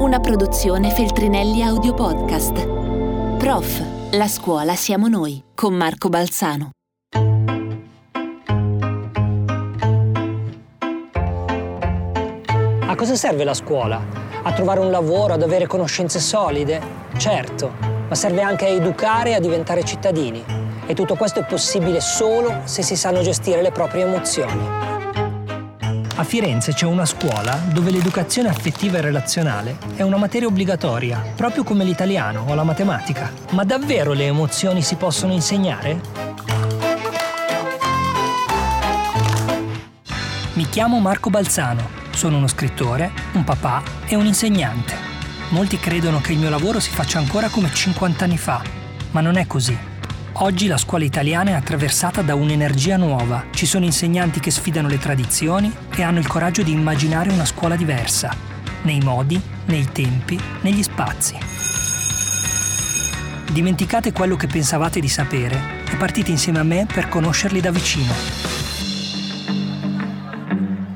Una produzione Feltrinelli Audio Podcast. Prof. La scuola siamo noi con Marco Balzano. A cosa serve la scuola? A trovare un lavoro, ad avere conoscenze solide? Certo, ma serve anche a educare e a diventare cittadini. E tutto questo è possibile solo se si sanno gestire le proprie emozioni. A Firenze c'è una scuola dove l'educazione affettiva e relazionale è una materia obbligatoria, proprio come l'italiano o la matematica. Ma davvero le emozioni si possono insegnare? Mi chiamo Marco Balzano, sono uno scrittore, un papà e un insegnante. Molti credono che il mio lavoro si faccia ancora come 50 anni fa, ma non è così. Oggi la scuola italiana è attraversata da un'energia nuova. Ci sono insegnanti che sfidano le tradizioni e hanno il coraggio di immaginare una scuola diversa, nei modi, nei tempi, negli spazi. Dimenticate quello che pensavate di sapere e partite insieme a me per conoscerli da vicino.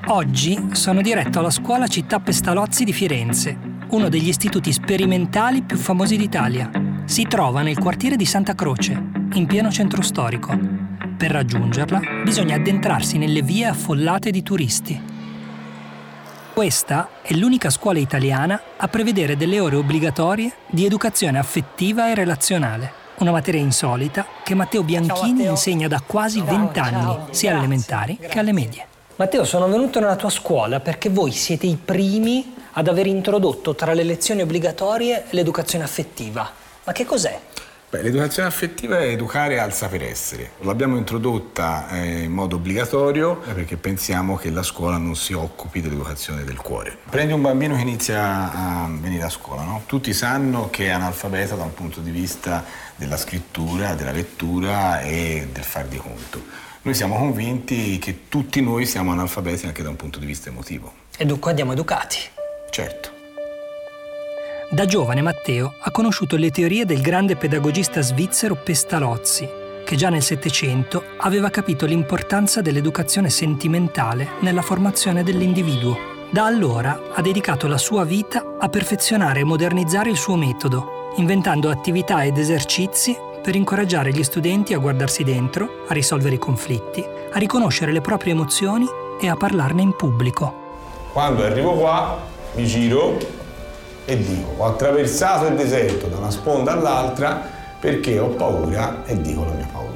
Oggi sono diretto alla scuola Città Pestalozzi di Firenze, uno degli istituti sperimentali più famosi d'Italia. Si trova nel quartiere di Santa Croce, in pieno centro storico. Per raggiungerla bisogna addentrarsi nelle vie affollate di turisti. Questa è l'unica scuola italiana a prevedere delle ore obbligatorie di educazione affettiva e relazionale, una materia insolita che Matteo Bianchini Matteo. insegna da quasi vent'anni, sia alle elementari che alle medie. Matteo, sono venuto nella tua scuola perché voi siete i primi ad aver introdotto tra le lezioni obbligatorie l'educazione affettiva. Ma che cos'è? Beh, l'educazione affettiva è educare al saper essere. L'abbiamo introdotta eh, in modo obbligatorio perché pensiamo che la scuola non si occupi dell'educazione del cuore. Prendi un bambino che inizia a venire a scuola, no? tutti sanno che è analfabeta da un punto di vista della scrittura, della lettura e del far di conto. Noi siamo convinti che tutti noi siamo analfabeti anche da un punto di vista emotivo. E dunque andiamo educati. Certo. Da giovane Matteo ha conosciuto le teorie del grande pedagogista svizzero Pestalozzi, che già nel Settecento aveva capito l'importanza dell'educazione sentimentale nella formazione dell'individuo. Da allora ha dedicato la sua vita a perfezionare e modernizzare il suo metodo, inventando attività ed esercizi per incoraggiare gli studenti a guardarsi dentro, a risolvere i conflitti, a riconoscere le proprie emozioni e a parlarne in pubblico. Quando arrivo qua, mi giro, e dico ho attraversato il deserto da una sponda all'altra perché ho paura e dico la mia paura.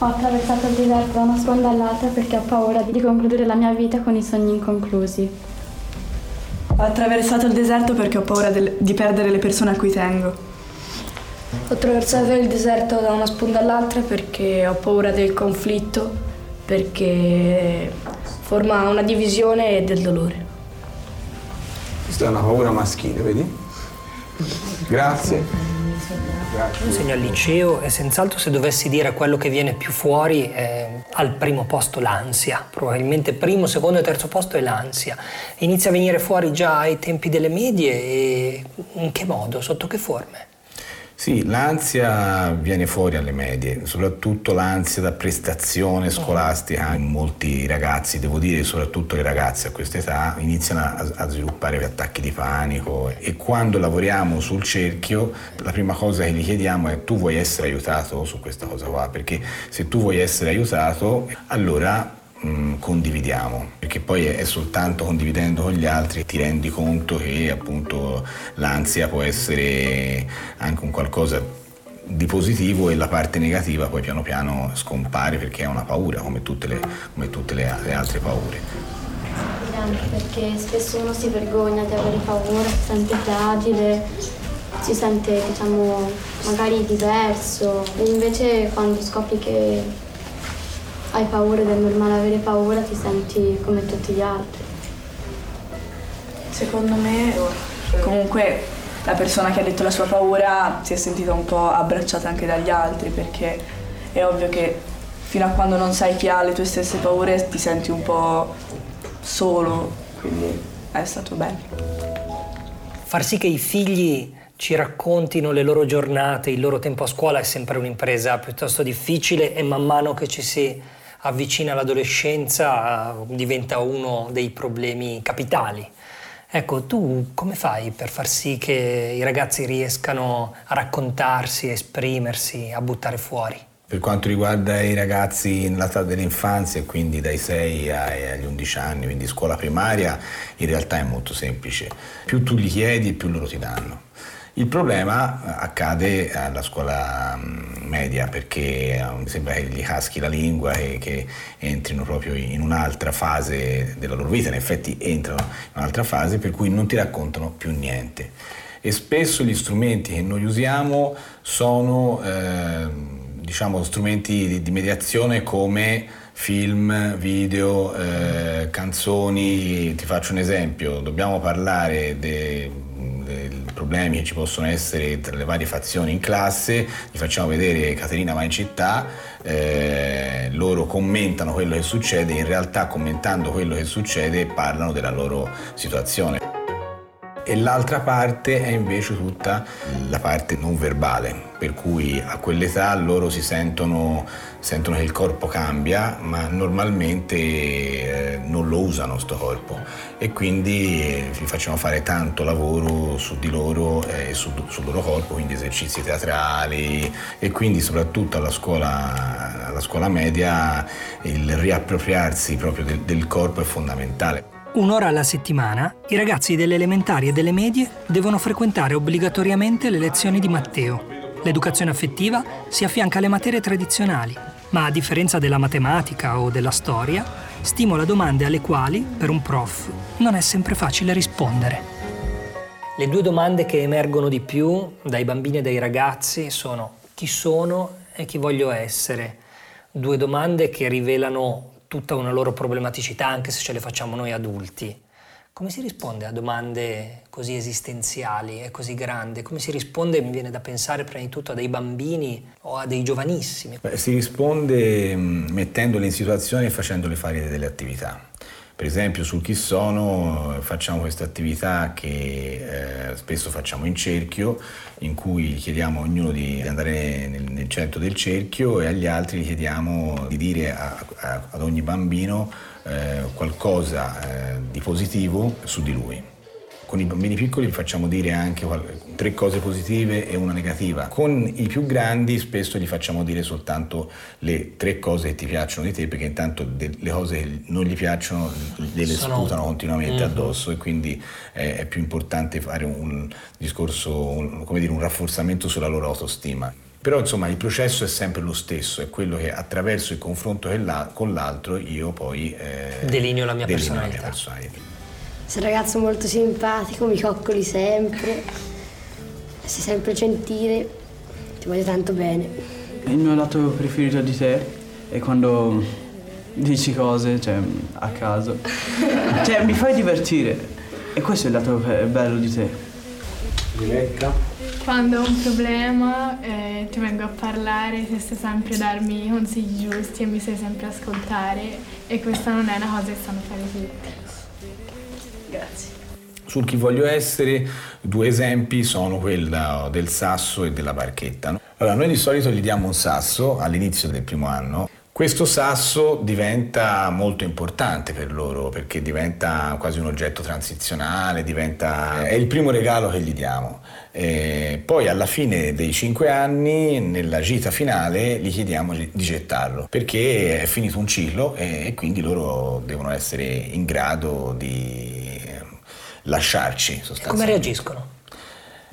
Ho attraversato il deserto da una sponda all'altra perché ho paura di concludere la mia vita con i sogni inconclusi. Ho attraversato il deserto perché ho paura del, di perdere le persone a cui tengo. Ho attraversato il deserto da una sponda all'altra perché ho paura del conflitto, perché forma una divisione e del dolore. Questa è una paura maschile, vedi? Grazie. Grazie. Io insegno al liceo e senz'altro se dovessi dire quello che viene più fuori è al primo posto l'ansia, probabilmente primo, secondo e terzo posto è l'ansia. Inizia a venire fuori già ai tempi delle medie e in che modo, sotto che forme? Sì, l'ansia viene fuori alle medie, soprattutto l'ansia da prestazione scolastica. Molti ragazzi, devo dire soprattutto le ragazze a questa età, iniziano a, a sviluppare attacchi di panico e quando lavoriamo sul cerchio la prima cosa che gli chiediamo è tu vuoi essere aiutato su questa cosa qua, perché se tu vuoi essere aiutato allora Mm, condividiamo, perché poi è soltanto condividendo con gli altri ti rendi conto che appunto l'ansia può essere anche un qualcosa di positivo e la parte negativa poi piano piano scompare perché è una paura come tutte le, come tutte le, le altre paure. Perché spesso uno si vergogna di avere paura, si sente fragile, si sente diciamo magari diverso e invece quando scopri che hai paura ed è normale avere paura, ti senti come tutti gli altri. Secondo me comunque la persona che ha detto la sua paura si è sentita un po' abbracciata anche dagli altri perché è ovvio che fino a quando non sai chi ha le tue stesse paure ti senti un po' solo, quindi è stato bello. Far sì che i figli ci raccontino le loro giornate, il loro tempo a scuola è sempre un'impresa piuttosto difficile e man mano che ci si avvicina l'adolescenza diventa uno dei problemi capitali. Ecco, tu come fai per far sì che i ragazzi riescano a raccontarsi, a esprimersi, a buttare fuori? Per quanto riguarda i ragazzi nell'età dell'infanzia, quindi dai 6 agli 11 anni, quindi scuola primaria, in realtà è molto semplice. Più tu gli chiedi, più loro ti danno. Il problema accade alla scuola mm, media perché mi sembra che gli caschi la lingua e che entrino proprio in un'altra fase della loro vita, in effetti entrano in un'altra fase per cui non ti raccontano più niente. E spesso gli strumenti che noi usiamo sono... Eh, diciamo, strumenti di, di, mediazione come film, video, eh, canzoni. Ti faccio un esempio, dobbiamo parlare dei problemi che ci possono essere tra le varie fazioni in classe, gli facciamo vedere Caterina va in città, eh, loro commentano quello che succede, in realtà commentando quello che succede parlano della loro situazione e l'altra parte è invece tutta la parte non verbale, per cui a quell'età loro si sentono, sentono che il corpo cambia, ma normalmente eh, non lo usano sto corpo e quindi eh, facciamo fare tanto lavoro su di loro e eh, su, sul loro corpo, quindi esercizi teatrali e quindi soprattutto alla scuola, alla scuola media il riappropriarsi proprio del, del corpo è fondamentale. Un'ora alla settimana i ragazzi delle elementari e delle medie devono frequentare obbligatoriamente le lezioni di Matteo. L'educazione affettiva si affianca alle materie tradizionali, ma a differenza della matematica o della storia, stimola domande alle quali, per un prof, non è sempre facile rispondere. Le due domande che emergono di più dai bambini e dai ragazzi sono chi sono e chi voglio essere. Due domande che rivelano tutta una loro problematicità anche se ce le facciamo noi adulti. Come si risponde a domande così esistenziali e così grandi? Come si risponde, mi viene da pensare prima di tutto a dei bambini o a dei giovanissimi? Beh, si risponde mm, mettendoli in situazione e facendoli fare delle attività. Per esempio sul chi sono facciamo questa attività che eh, spesso facciamo in cerchio, in cui chiediamo a ognuno di andare nel, nel, centro del cerchio e agli altri chiediamo di dire a, a, ad ogni bambino eh, qualcosa eh, di positivo su di lui. Con i bambini piccoli facciamo dire anche tre cose positive e una negativa. Con i più grandi spesso gli facciamo dire soltanto le tre cose che ti piacciono di te, perché intanto le cose che non gli piacciono le, le sputano continuamente mm-hmm. addosso e quindi è, è, più importante fare un discorso, un, come dire, un rafforzamento sulla loro autostima. Però insomma il processo è sempre lo stesso, è quello che attraverso il confronto con l'altro io poi eh, delineo la mia delineo personalità. La mia personalità. Sei un ragazzo molto simpatico, mi coccoli sempre, sei sempre gentile, ti voglio tanto bene. Il mio lato preferito di te è quando dici cose, cioè, a caso. cioè, mi fai divertire. E questo è il lato bello di te. Rebecca? Quando ho un problema eh, ti vengo a parlare, ti stai sempre a darmi i consigli giusti e mi sai sempre ascoltare e questa non è una cosa che sanno fare tutti. Grazie. Sul chi voglio essere, due esempi sono quello del sasso e della barchetta. Allora, noi di solito gli diamo un sasso all'inizio del primo anno. Questo sasso diventa molto importante per loro perché diventa quasi un oggetto transizionale, diventa... è il primo regalo che gli diamo. E poi alla fine dei cinque anni, nella gita finale, gli chiediamo di gettarlo perché è finito un ciclo e quindi loro devono essere in grado di lasciarci sostanzialmente. Come reagiscono?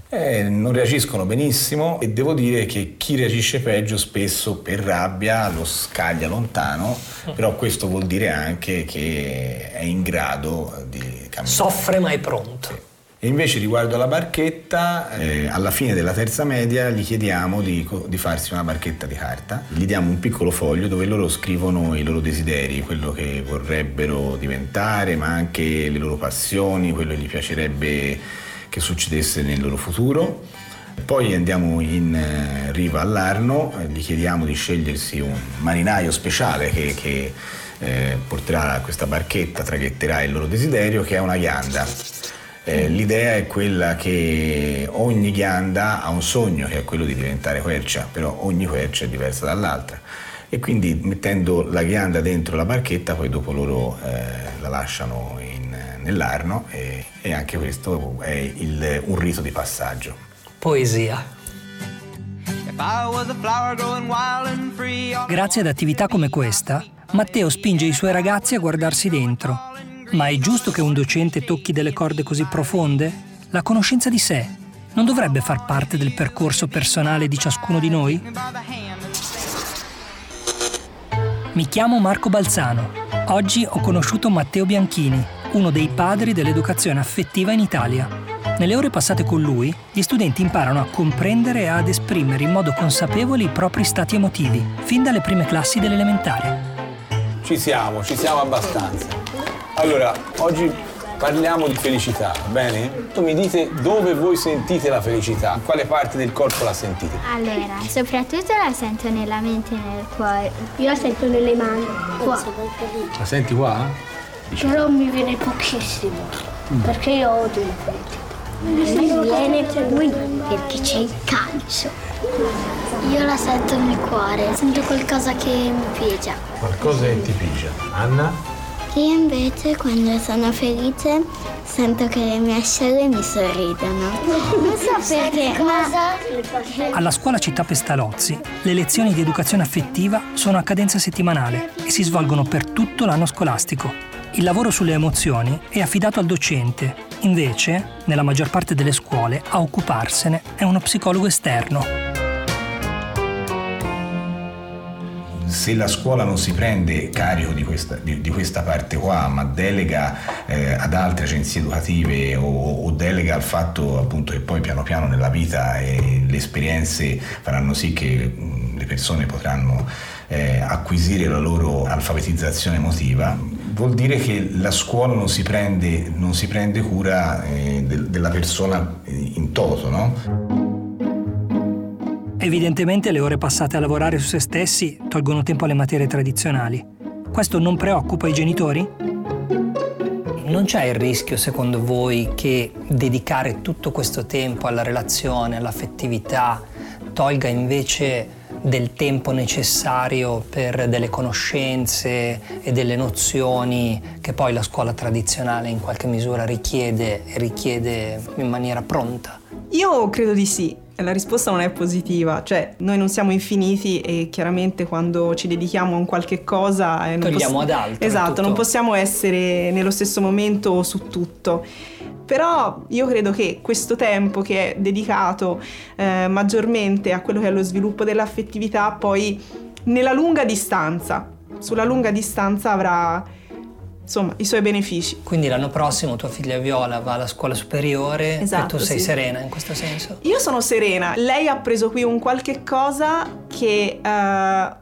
Eh, non reagiscono benissimo e devo dire che chi reagisce peggio spesso per rabbia lo scaglia lontano, però questo vuol dire anche che è in grado di cambiare. Soffre ma è pronto. Sì. E invece riguardo alla barchetta, eh, alla fine della terza media gli chiediamo di, di, farsi una barchetta di carta, gli diamo un piccolo foglio dove loro scrivono i loro desideri, quello che vorrebbero diventare, ma anche le loro passioni, quello che gli piacerebbe che succedesse nel loro futuro. Poi andiamo in eh, riva all'Arno, gli chiediamo di scegliersi un marinaio speciale che, che eh, porterà questa barchetta, traghetterà il loro desiderio, che è una ghianda eh, l'idea è quella che ogni ghianda ha un sogno, che è quello di diventare quercia, però ogni quercia è diversa dall'altra. e quindi mettendo la ghianda dentro la barchetta poi dopo loro eh, la lasciano in, nell'arno e, e, anche questo è il, un rito di passaggio. Poesia. Grazie ad attività come questa, Matteo spinge i suoi ragazzi a guardarsi dentro. Ma è giusto che un docente tocchi delle corde così profonde? La conoscenza di sé non dovrebbe far parte del percorso personale di ciascuno di noi? Mi chiamo Marco Balzano. Oggi ho conosciuto Matteo Bianchini, uno dei padri dell'educazione affettiva in Italia. Nelle ore passate con lui, gli studenti imparano a comprendere e ad esprimere in modo consapevole i propri stati emotivi, fin dalle prime classi dell'elementare. Ci siamo, ci siamo abbastanza. Allora, oggi parliamo di felicità, bene? Tu mi dite dove voi sentite la felicità, in quale parte del corpo la sentite? Allora, soprattutto la sento nella mente e nel cuore. Io la sento nelle mani, qua. La senti qua? Però mi viene pochissimo, perché io odio la felicità. Mi viene qui perché c'è il calcio. Io la sento nel cuore, sento qualcosa che mi piace. Qualcosa che ti piace. Anna? Io invece quando sono felice sento che le mie ascelle mi sorridono. Non so perché, ma... Alla scuola Città Pestalozzi le lezioni di educazione affettiva sono a cadenza settimanale e si svolgono per tutto l'anno scolastico. Il lavoro sulle emozioni è affidato al docente, invece, nella maggior parte delle scuole, a occuparsene è uno psicologo esterno. Se la scuola non si prende carico di questa, di, di questa parte qua, ma delega eh, ad altre agenzie educative o, o, delega al fatto appunto che poi piano piano nella vita eh, le esperienze faranno sì che mh, le persone potranno eh, acquisire la loro alfabetizzazione emotiva, vuol dire che la scuola non si prende, non si prende cura eh, de, della persona in toto, no? Evidentemente le ore passate a lavorare su se stessi tolgono tempo alle materie tradizionali. Questo non preoccupa i genitori? Non c'è il rischio, secondo voi, che dedicare tutto questo tempo alla relazione, all'affettività, tolga invece del tempo necessario per delle conoscenze e delle nozioni che poi la scuola tradizionale in qualche misura richiede e richiede in maniera pronta? Io credo di sì, la risposta non è positiva, cioè noi non siamo infiniti e chiaramente quando ci dedichiamo a un qualche cosa... Eh, Togliamo poss- ad altro. Esatto, non possiamo essere nello stesso momento su tutto. Però io credo che questo tempo che è dedicato eh, maggiormente a quello che è lo sviluppo dell'affettività poi nella lunga distanza, sulla lunga distanza avrà insomma i suoi benefici. Quindi l'anno prossimo tua figlia Viola va alla scuola superiore esatto, e tu sei sì. serena in questo senso? Io sono serena, lei ha preso qui un qualche cosa che uh,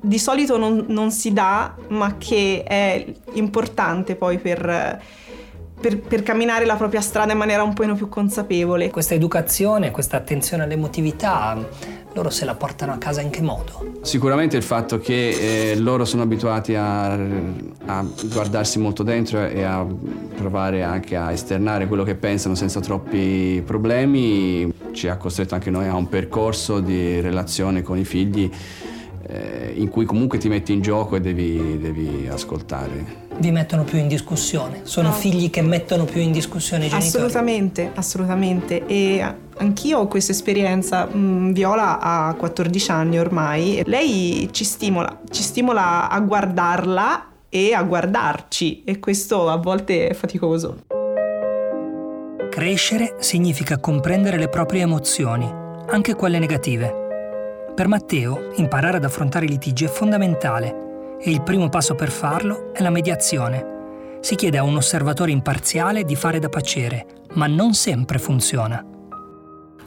di solito non, non, si dà ma che è importante poi per... Per, per, camminare la propria strada in maniera un po' più consapevole. Questa educazione, questa attenzione all'emotività loro se la portano a casa in che modo? Sicuramente il fatto che eh, loro sono abituati a, a, guardarsi molto dentro e a provare anche a esternare quello che pensano senza troppi problemi ci ha costretto anche noi a un percorso di relazione con i figli eh, in cui comunque ti metti in gioco e devi, devi ascoltare. Vi mettono più in discussione? Sono no. figli che mettono più in discussione i genitori? Assolutamente, assolutamente. E anch'io ho questa esperienza. Mm, Viola ha 14 anni ormai. Lei ci stimola, ci stimola a guardarla e a guardarci e questo a volte è faticoso. Crescere significa comprendere le proprie emozioni, anche quelle negative. Per Matteo, imparare ad affrontare i litigi è fondamentale e il primo passo per farlo è la mediazione. Si chiede a un osservatore imparziale di fare da pacere, ma non sempre funziona.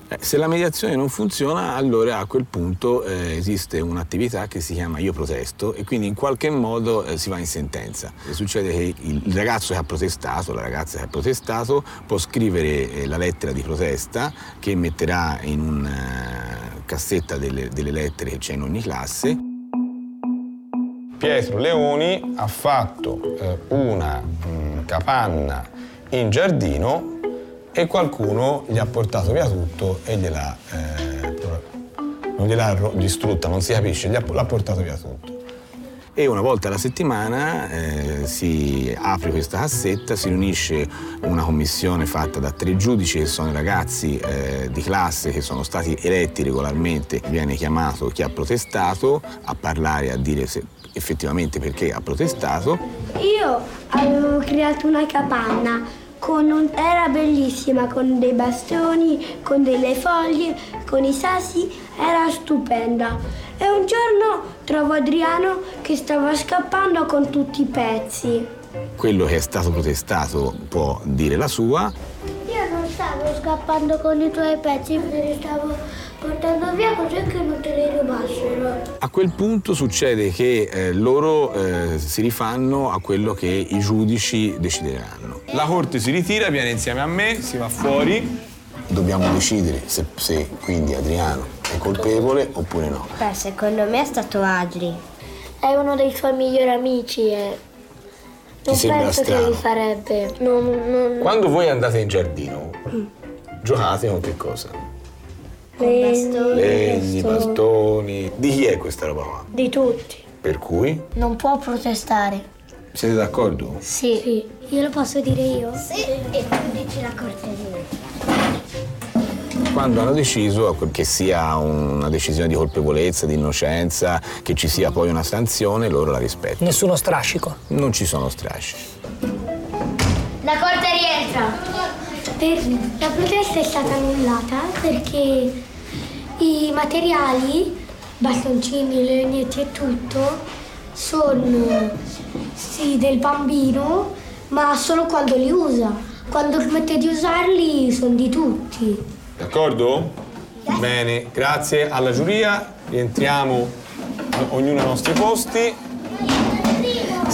Eh, se la mediazione non funziona, allora a quel punto eh, esiste un'attività che si chiama io protesto e quindi in qualche modo eh, si va in sentenza. Succede che il ragazzo che ha protestato, la ragazza che ha protestato, può scrivere eh, la lettera di protesta che metterà in una eh, cassetta delle, delle lettere che c'è in ogni classe. Pietro Leoni ha fatto eh, una mh, mm, capanna in giardino e qualcuno gli ha portato via tutto e gliel'ha, eh, non gliel'ha distrutta, non si capisce, gli ha- l'ha portato via tutto. E una volta alla settimana eh, si apre questa cassetta, si riunisce una commissione fatta da tre giudici che sono i ragazzi eh, di classe che sono stati eletti regolarmente, viene chiamato chi ha protestato a parlare, a dire se effettivamente perché ha protestato. Io avevo creato una capanna, con un- era bellissima, con dei bastoni, con delle foglie, con i sassi, era stupenda. E un giorno trovo Adriano che stava scappando con tutti i pezzi. Quello che è stato protestato può dire la sua, Io non stavo scappando con i tuoi pezzi, li stavo portando via così che non te li rubassero. A quel punto succede che eh, loro eh, si rifanno a quello che i giudici decideranno. La corte si ritira, viene insieme a me, si va fuori. Dobbiamo decidere se, se quindi Adriano è colpevole oppure no. Beh, secondo me è stato Adri. È uno dei suoi migliori amici e non penso che li farebbe. Non, non... Quando voi andate in giardino, giocate con che cosa? Legni, Legni, bastoni. Di chi è questa roba qua? Di tutti. Per cui Non può protestare. siete d'accordo? Sì. Io lo posso dire io? Sì. E tu dici la corte di Quando hanno deciso che sia una decisione di colpevolezza, di innocenza, che ci sia poi una sanzione, loro la rispettano. Nessuno strascico. Non ci sono strasci. La corte rientra. La protesta è stata annullata perché i materiali, bastoncini, legnetti e tutto, sono sì del bambino, ma solo quando li usa. Quando smette di usarli sono di tutti. D'accordo? Bene, grazie alla giuria. Rientriamo ognuno ai nostri posti.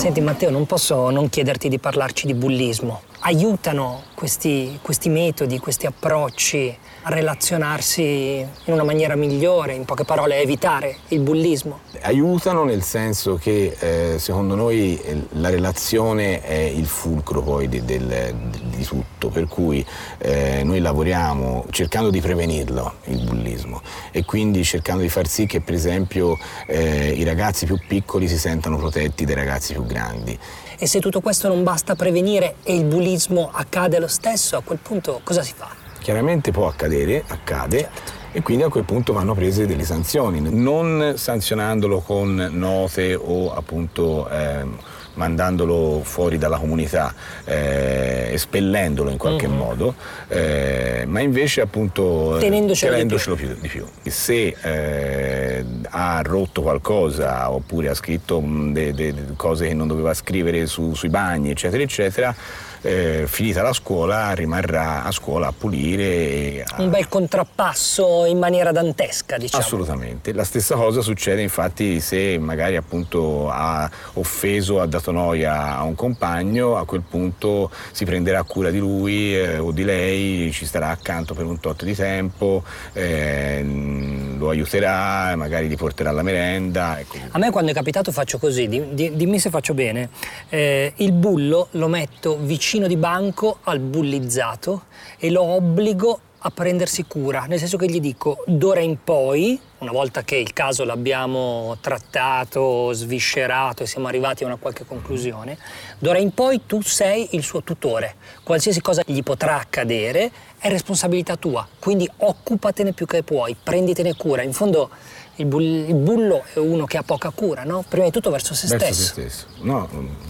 Senti Matteo, non posso non chiederti di parlarci di bullismo. Aiutano questi, questi metodi, questi approcci a relazionarsi in una maniera migliore, in poche parole a evitare il bullismo? Aiutano nel senso che eh, secondo noi la relazione è il fulcro poi di, del- di tutto, per cui eh, noi lavoriamo cercando di prevenirlo, il bullismo, e quindi cercando di far sì che per esempio eh, i ragazzi più piccoli si sentano protetti dai ragazzi più grandi. E se tutto questo non basta prevenire e il bullismo accade lo stesso, a quel punto cosa si fa? Chiaramente può accadere, accade, e quindi a quel punto vanno prese delle sanzioni, non sanzionandolo con note o appunto ehm, mandandolo fuori dalla comunità, eh, espellendolo in qualche Mhm. modo, eh, ma invece appunto eh, Tenendocelo di tenendocelo più. di più. Se eh, ha rotto qualcosa oppure ha scritto mh, de- de- de- cose che non doveva scrivere su- sui bagni, eccetera, eccetera, eh, finita la scuola rimarrà a scuola a pulire a Un bel contrappasso in maniera dantesca, diciamo. Assolutamente. La stessa cosa succede infatti se magari appunto ha offeso, ha dato noia a un compagno, a quel punto si prenderà cura di lui eh, o di lei, ci starà accanto per un tot di tempo, ehm, lo aiuterà, magari gli porterà la merenda. A me quando è capitato faccio così, di- di- dimmi se faccio bene. Eh, il bullo lo metto vicino di banco al bullizzato e lo obbligo a prendersi cura, nel senso che gli dico d'ora in poi, una volta che il caso l'abbiamo trattato, sviscerato e siamo arrivati a una qualche conclusione, d'ora in poi tu sei il suo tutore. Qualsiasi cosa gli potrà accadere è responsabilità tua, quindi occupatene più che puoi, prenditene cura. In fondo il, bull- il bullo è uno che ha poca cura, no? Prima di tutto verso se Verso se stesso. stesso. No,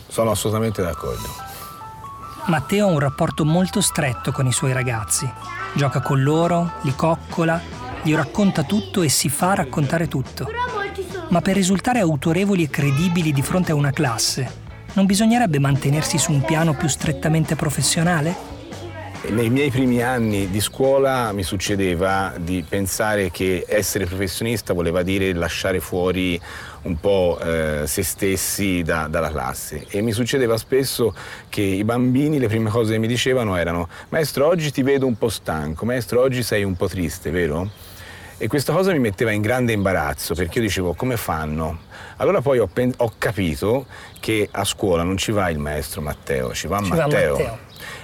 sono assolutamente d'accordo. Matteo ha un rapporto molto stretto con i suoi ragazzi. Gioca con loro, li coccola, gli racconta tutto e si fa raccontare tutto. Ma per risultare autorevoli e credibili di fronte a una classe, non bisognerebbe mantenersi su un piano più strettamente professionale? Nei miei primi anni di scuola mi succedeva di pensare che essere professionista voleva dire lasciare fuori un po' eh, se stessi da- dalla classe e mi succedeva spesso che i bambini le prime cose che mi dicevano erano maestro oggi ti vedo un po' stanco, maestro oggi sei un po' triste, vero? E questa cosa mi metteva in grande imbarazzo perché io dicevo come fanno Allora poi ho, ho capito che a scuola non ci va il maestro Matteo, ci va Ci va Matteo.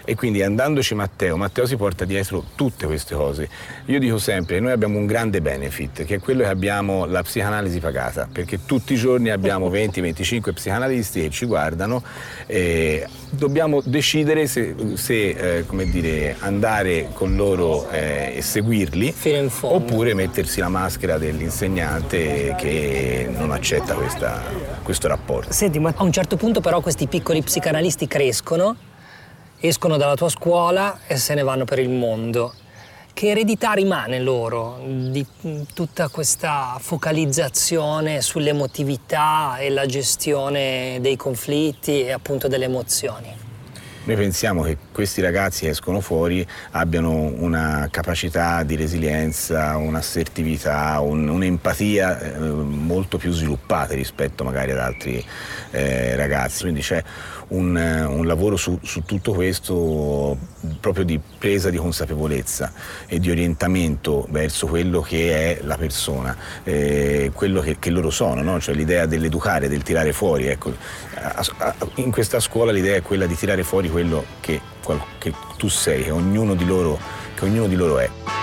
E quindi andandoci Matteo, Matteo si porta dietro tutte queste cose. Io dico sempre, noi abbiamo un grande benefit, che è quello che abbiamo la psicanalisi pagata, perché tutti i giorni abbiamo 20-25 psicanalisti che ci guardano e dobbiamo decidere se, se, eh, come dire, andare con loro eh, e seguirli oppure mettersi la maschera dell'insegnante che non accetta questa- questo rapporto. Senti, ma a un certo punto però questi piccoli psicanalisti crescono, escono dalla tua scuola e se ne vanno per il mondo. Che eredità rimane loro di tutta questa focalizzazione sull'emotività e la gestione dei conflitti e appunto delle emozioni? Noi pensiamo che questi ragazzi che escono fuori abbiano una capacità di resilienza, un'assertività, un- un'empatia eh, molto più sviluppate rispetto magari ad altri eh, ragazzi. Quindi c'è un, eh, un lavoro su, su tutto questo proprio di presa di consapevolezza e di orientamento verso quello che è la persona, eh, quello che, che loro sono, no? cioè l'idea dell'educare, del tirare fuori. Ecco, in questa scuola l'idea è quella di tirare fuori quello che, che tu sei, che ognuno di loro, che ognuno di loro è.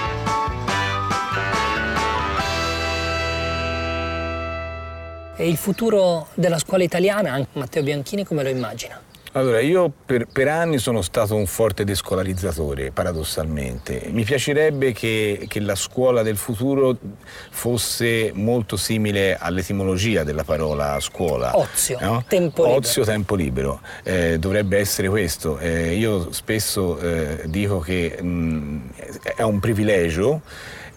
E il futuro della scuola italiana, anche Matteo Bianchini, come lo immagina? Allora, io per, per anni sono stato un forte descolarizzatore, paradossalmente. Mi piacerebbe che, che la scuola del futuro fosse molto simile all'etimologia della parola scuola. Ozio, no? tempo libero. Ozio, tempo libero. Eh, dovrebbe essere questo. Eh, io spesso eh, dico che mh, è un privilegio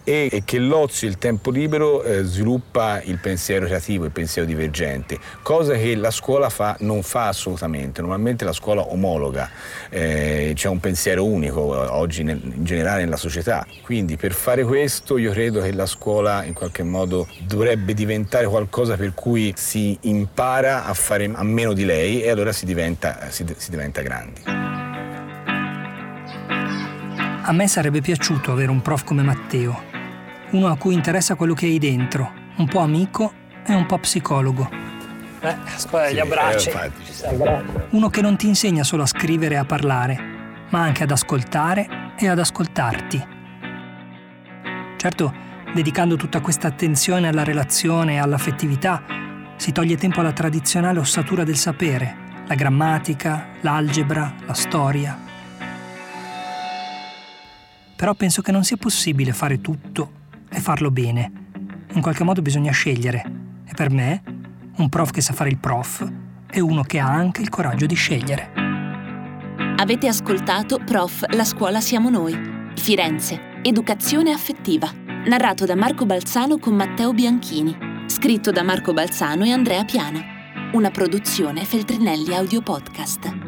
e che l'ozio e il tempo libero eh, sviluppa il pensiero creativo, il pensiero divergente, cosa che la scuola fa, non fa assolutamente. Normalmente la scuola omologa, eh, c'è un pensiero unico eh, oggi nel- in generale nella società. Quindi per fare questo io credo che la scuola in qualche modo dovrebbe diventare qualcosa per cui si impara a fare a meno di lei e allora si diventa, si- si diventa grandi. A me sarebbe piaciuto avere un prof come Matteo, uno a cui interessa quello che hai dentro, un po' amico e un po' psicologo. Eh, scusa, gli abbracci. eh, infatti, ci sta. Uno che non ti insegna solo a scrivere e a parlare, ma anche ad ascoltare e ad ascoltarti. Certo, dedicando tutta questa attenzione alla relazione e all'affettività, si toglie tempo alla tradizionale ossatura del sapere, la grammatica, l'algebra, la storia. Però penso che non sia possibile fare tutto e farlo bene. In qualche modo bisogna scegliere. E per me, un prof che sa fare il prof è uno che ha anche il coraggio di scegliere. Avete ascoltato Prof. La scuola siamo noi. Firenze. Educazione affettiva. Narrato da Marco Balzano con Matteo Bianchini. Scritto da Marco Balzano e Andrea Piana. Una produzione Feltrinelli Audio Podcast.